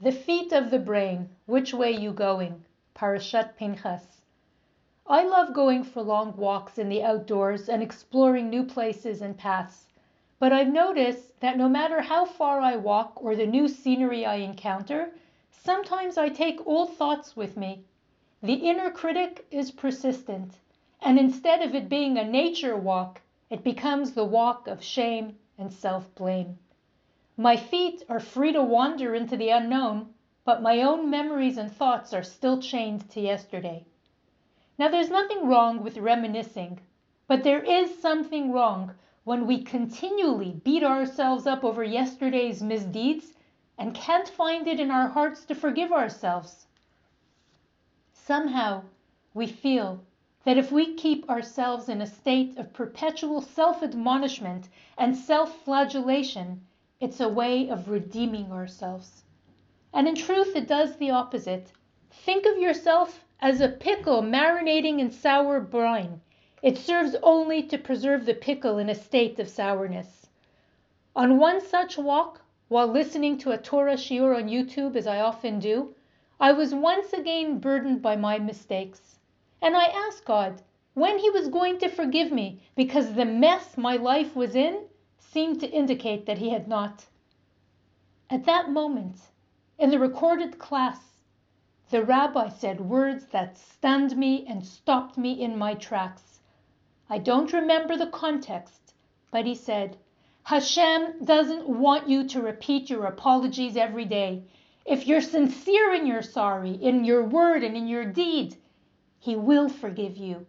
The feet of the brain, which way you going? Parashat Pinchas. I love going for long walks in the outdoors and exploring new places and paths, but I've noticed that no matter how far I walk or the new scenery I encounter, sometimes I take old thoughts with me. The inner critic is persistent, and instead of it being a nature walk, it becomes the walk of shame and self blame. My feet are free to wander into the unknown, but my own memories and thoughts are still chained to yesterday. Now, there's nothing wrong with reminiscing, but there is something wrong when we continually beat ourselves up over yesterday's misdeeds and can't find it in our hearts to forgive ourselves. Somehow, we feel that if we keep ourselves in a state of perpetual self admonishment and self flagellation, it's a way of redeeming ourselves. And in truth, it does the opposite. Think of yourself as a pickle marinating in sour brine. It serves only to preserve the pickle in a state of sourness. On one such walk, while listening to a Torah shiur on YouTube, as I often do, I was once again burdened by my mistakes. And I asked God when He was going to forgive me because the mess my life was in seemed to indicate that he had not. At that moment, in the recorded class, the rabbi said words that stunned me and stopped me in my tracks. I don't remember the context, but he said, Hashem doesn't want you to repeat your apologies every day. If you're sincere in your sorry, in your word and in your deed, He will forgive you.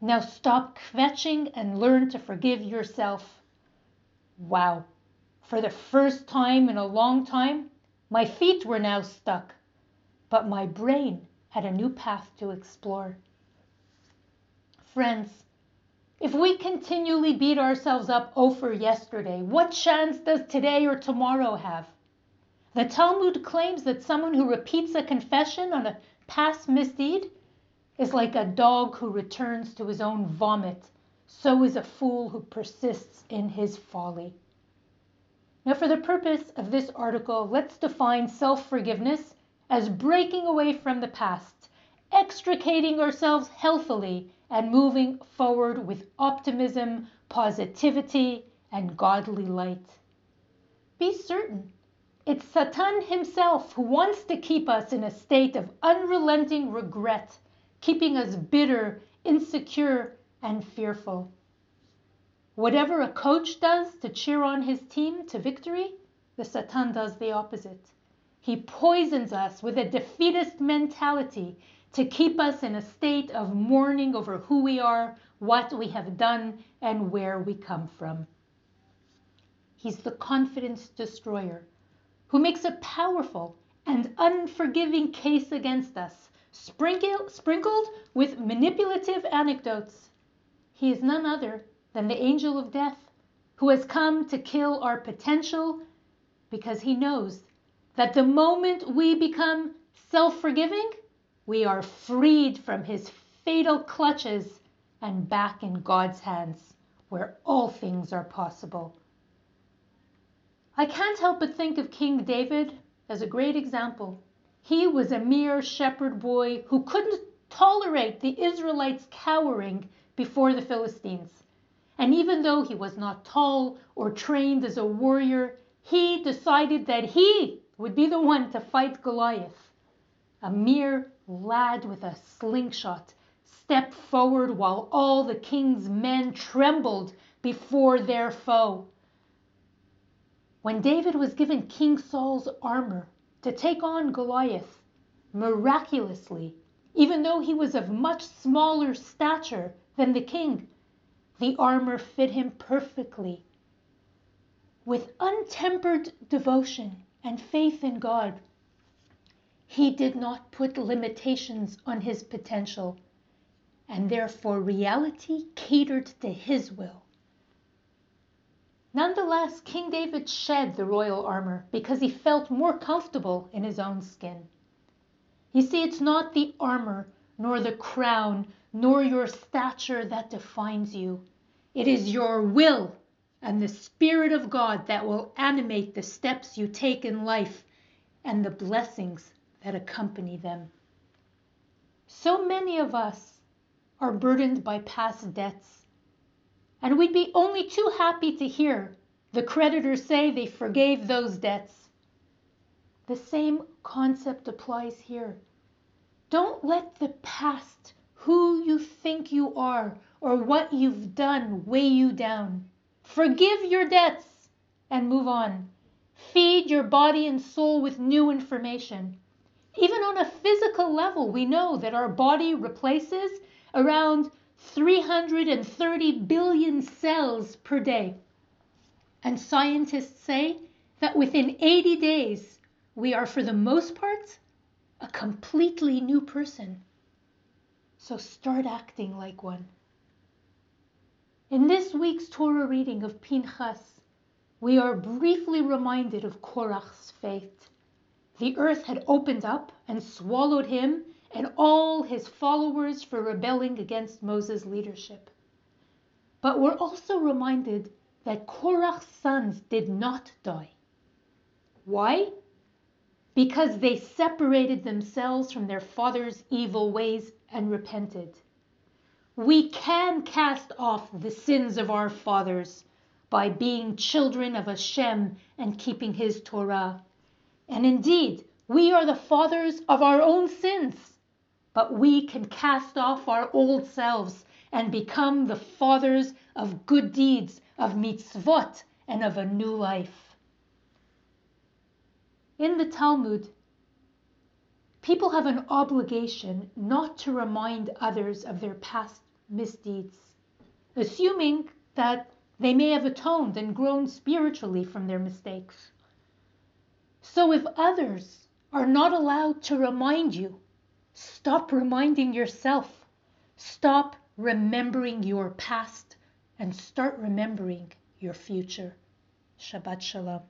Now stop kvetching and learn to forgive yourself. Wow! For the first time in a long time, my feet were now stuck, but my brain had a new path to explore. Friends, if we continually beat ourselves up over yesterday, what chance does today or tomorrow have? The Talmud claims that someone who repeats a confession on a past misdeed is like a dog who returns to his own vomit so is a fool who persists in his folly. Now, for the purpose of this article, let's define self forgiveness as breaking away from the past, extricating ourselves healthily, and moving forward with optimism, positivity, and godly light. Be certain it's Satan himself who wants to keep us in a state of unrelenting regret, keeping us bitter, insecure, and fearful. Whatever a coach does to cheer on his team to victory, the Satan does the opposite. He poisons us with a defeatist mentality to keep us in a state of mourning over who we are, what we have done, and where we come from. He's the confidence destroyer who makes a powerful and unforgiving case against us, sprinkled with manipulative anecdotes he is none other than the angel of death who has come to kill our potential because he knows that the moment we become self forgiving, we are freed from his fatal clutches and back in God's hands where all things are possible. I can't help but think of King David as a great example. He was a mere shepherd boy who couldn't tolerate the Israelites cowering before the Philistines. And even though he was not tall or trained as a warrior, he decided that he would be the one to fight Goliath. A mere lad with a slingshot stepped forward while all the king's men trembled before their foe. When David was given King Saul's armor to take on Goliath, miraculously, even though he was of much smaller stature than the king. The armor fit him perfectly. With untempered devotion and faith in God, he did not put limitations on his potential, and therefore reality catered to his will. Nonetheless, King David shed the royal armor because he felt more comfortable in his own skin. You see, it's not the armor nor the crown nor your stature that defines you. It is your will and the Spirit of God that will animate the steps you take in life and the blessings that accompany them. So many of us are burdened by past debts, and we'd be only too happy to hear the creditors say they forgave those debts. The same concept applies here. Don't let the past, who you think you are, or what you've done weigh you down. Forgive your debts and move on. Feed your body and soul with new information. Even on a physical level, we know that our body replaces around 330 billion cells per day. And scientists say that within 80 days, we are, for the most part, a completely new person. So start acting like one. In this week's Torah reading of Pinchas, we are briefly reminded of Korach's fate. The earth had opened up and swallowed him and all his followers for rebelling against Moses' leadership. But we're also reminded that Korach's sons did not die. Why? Because they separated themselves from their father's evil ways and repented. We can cast off the sins of our fathers by being children of Hashem and keeping His Torah. And indeed, we are the fathers of our own sins, but we can cast off our old selves and become the fathers of good deeds, of mitzvot, and of a new life. In the Talmud, People have an obligation not to remind others of their past misdeeds, assuming that they may have atoned and grown spiritually from their mistakes. So if others are not allowed to remind you, stop reminding yourself. Stop remembering your past and start remembering your future. Shabbat Shalom.